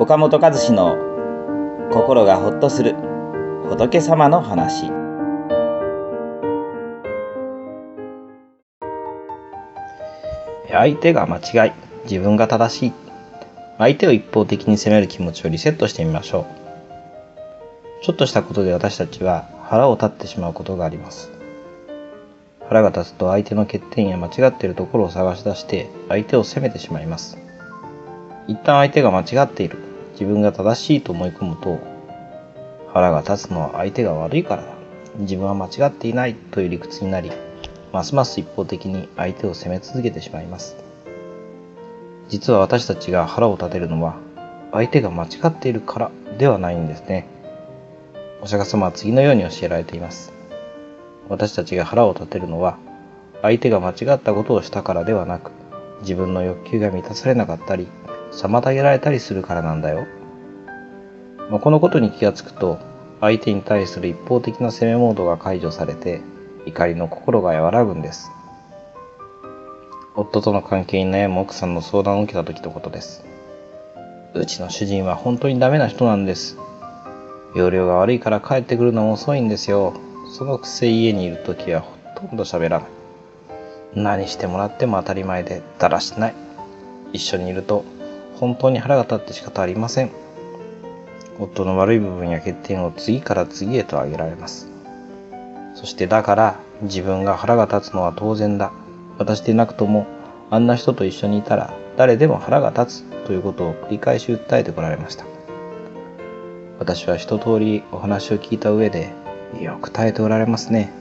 岡本和志の心がほっとする仏様の話。相手が間違い自分が正しい。相手を一方的に責める気持ちをリセットしてみましょう。ちょっとしたことで私たちは腹を立ってしまうことがあります。腹が立つと相手の欠点や間違っているところを探し出して相手を責めてしまいます。一旦相手が間違っている。自分が正しいと思い込むと腹が立つのは相手が悪いからだ。自分は間違っていないという理屈になりますます一方的に相手を責め続けてしまいます。実は私たちが腹を立てるのは相手が間違っているからではないんですね。お釈迦様は次のように教えられています。私たちが腹を立てるのは相手が間違ったことをしたからではなく自分の欲求が満たされなかったり妨げられたりするからなんだよ、まあ、このことに気がつくと相手に対する一方的な攻めモードが解除されて怒りの心が和らぐんです。夫との関係に悩む奥さんの相談を受けた時のことです。うちの主人は本当にダメな人なんです。容量が悪いから帰ってくるのも遅いんですよ。そのくせ家にいる時はほとんど喋らない。何してもらっても当たり前でだらしない。一緒にいると本当に腹が立って仕方ありません。夫の悪い部分や欠点を次から次へと挙げられます。そしてだから自分が腹が立つのは当然だ。私でなくともあんな人と一緒にいたら誰でも腹が立つということを繰り返し訴えてこられました。私は一通りお話を聞いた上でよく耐えておられますね。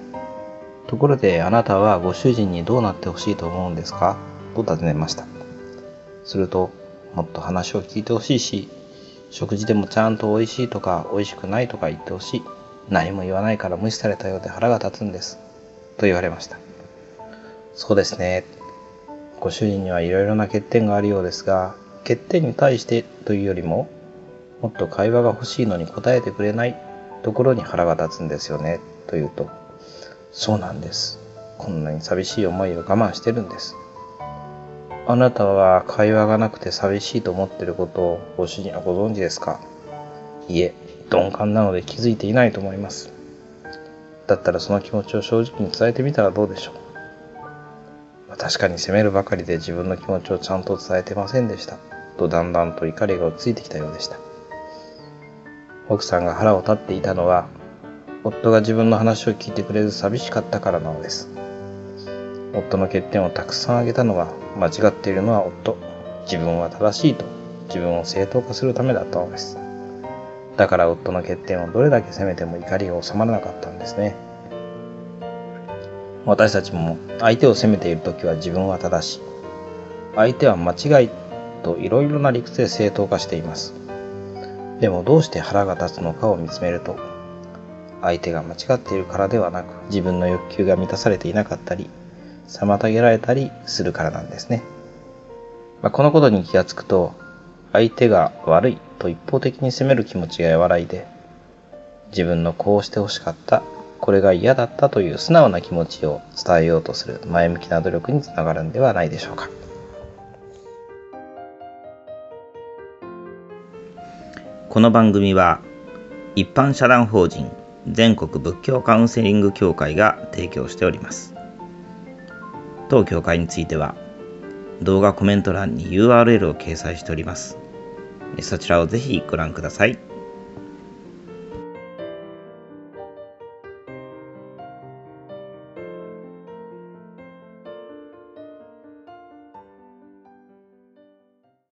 ところであなたはご主人にどうなってほしいと思うんですか？と尋ねました。するともっと話を聞いてほしいし食事でもちゃんと美味しいとか美味しくないとか言ってほしい何も言わないから無視されたようで腹が立つんですと言われましたそうですね。ご主人にはいろいろな欠点があるようですが、欠点に対してというよりも、もっと会話が欲しいのに答えてくれないところに腹が立つんですよね、と言うと、そうなんです。こんなに寂しい思いを我慢してるんです。あなたは会話がなくて寂しいと思ってることをご主人はご存知ですか？いえ、鈍感なので気づいていないと思います。だったらその気持ちを正直に伝えてみたらどうでしょう？確かに責めるばかりで自分の気持ちをちゃんと伝えてませんでした。とだんだんと怒りが落ち着いてきたようでした。奥さんが腹を立っていたのは、夫が自分の話を聞いてくれず寂しかったからなのです。夫の欠点をたくさん挙げたのは、間違っているのは夫。自分は正しいと自分を正当化するためだったのです。だから夫の欠点をどれだけ責めても怒りが収まらなかったんですね。私たちも相手を責めている時は自分は正しい相手は間違いといろいろな理屈で正当化していますでもどうして腹が立つのかを見つめると相手が間違っているからではなく自分の欲求が満たされていなかったり妨げられたりするからなんですね、まあ、このことに気がつくと相手が悪いと一方的に責める気持ちが和らいで自分のこうしてほしかったこれが嫌だったという素直な気持ちを伝えようとする前向きな努力につながるんではないでしょうか。この番組は一般社団法人全国仏教カウンセリング協会が提供しております。当協会については動画コメント欄に URL を掲載しております。そちらをぜひご覧ください。